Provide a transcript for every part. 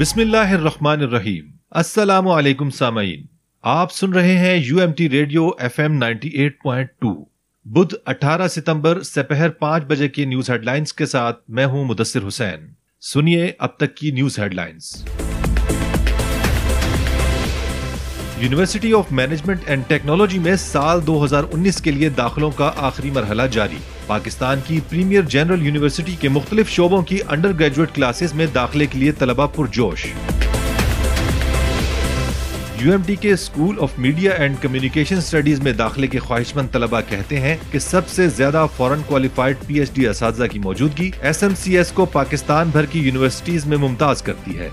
بسم اللہ الرحمن الرحیم۔ السلام علیکم سامعین۔ آپ سن رہے ہیں U M T radio F M ninety eight point two بدھ اٹھارہ ستمبر سپہر پانچ بجے کی نیوز ہیڈ لائنز کے ساتھ میں ہوں مدثر حسین۔ سنیے اب تک کی news head lines. University of Management and Technology میں سال دو ہزار انیس کے لیے داخلوں کا آخری مرحلہ جاری۔ پاکستان کی پریمیئر جنرل یونیورسٹی کے مختلف شعبوں کی انڈر گریجویٹ کلاسز میں داخلے کے لیے طلبہ پرجوش۔ یو ایم ٹی کے school of media and communication studies میں داخلے کے خواہش مند طلبہ کہتے ہیں کہ سب سے زیادہ foreign qualified P H D اساتذہ کی موجودگی ایس ایم سی ایس کو پاکستان بھر کی یونیورسٹیز میں ممتاز کرتی ہے۔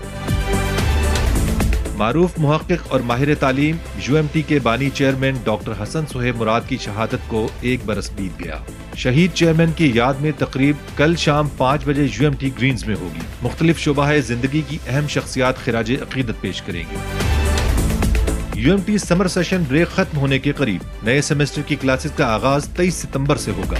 معروف محقق اور ماہر تعلیم یو ایم ٹی کے بانی چیئرمین ڈاکٹر حسن سہیب مراد کی شہادت کو ایک برس بیت گیا۔ شہید چیئرمین کی یاد میں تقریب کل شام پانچ بجے یو ایم ٹی گرینز میں ہوگی۔ مختلف شعبہ زندگی کی اہم شخصیات خراج عقیدت پیش کریں گے۔ U M T summer session break ختم ہونے کے قریب، نئے سیمسٹر کی کلاسز کا آغاز تیئیس ستمبر سے ہوگا۔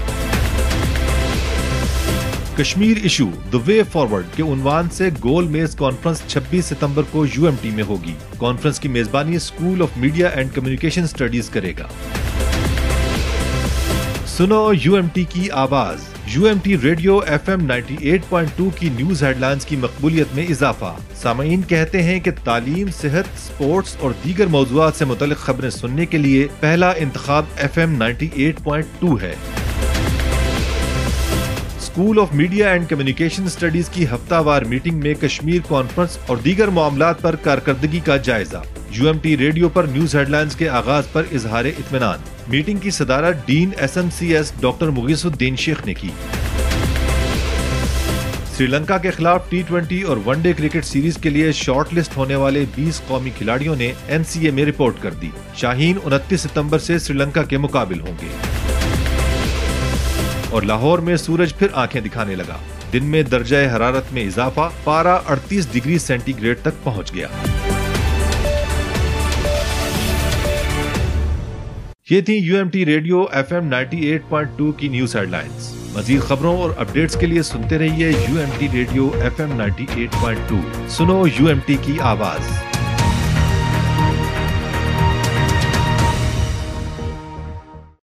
Kashmir issue the way forward کے عنوان سے گول میز کانفرنس چھبیس ستمبر کو یو ایم ٹی میں ہوگی۔ کانفرنس کی میزبانی school of media and communication studies کرے گا۔ سنو یو ایم ٹی کی آواز۔ U M T radio F M ninety eight point two کی نیوز ہیڈ لائنز کی مقبولیت میں اضافہ۔ سامعین کہتے ہیں کہ تعلیم، صحت، سپورٹس اور دیگر موضوعات سے متعلق خبریں سننے کے لیے پہلا انتخاب F M ninety eight point two ہے۔ School of media and communication studies کی ہفتہ وار میٹنگ میں کشمیر کانفرنس اور دیگر معاملات پر کارکردگی کا جائزہ۔ یو ایم ٹی ریڈیو پر نیوز ہیڈ لائنز کے آغاز پر اظہار اطمینان۔ میٹنگ کی صدارت dean S M C S doctor Mughees uddin Sheikh نے کی۔ سری لنکا کے خلاف ٹی ٹوینٹی اور ون ڈے کرکٹ سیریز کے لیے شارٹ لسٹ ہونے والے بیس قومی کھلاڑیوں نے این سی اے میں رپورٹ کر دی۔ شاہین انتیس ستمبر سے سری لنکا کے مقابل ہوں گے۔ اور لاہور میں سورج پھر آنکھیں دکھانے لگا۔ دن میں درجہ حرارت میں اضافہ پارا اڑتیس ڈگری سینٹی گریڈ تک پہنچ گیا۔ یہ تھی U M T radio F M ninety eight point two کی نیوز ہیڈ لائنز۔ مزید خبروں اور اپڈیٹس کے لیے سنتے رہیے U M T radio F M ninety eight point two. سنو یو ایم ٹی کی آواز۔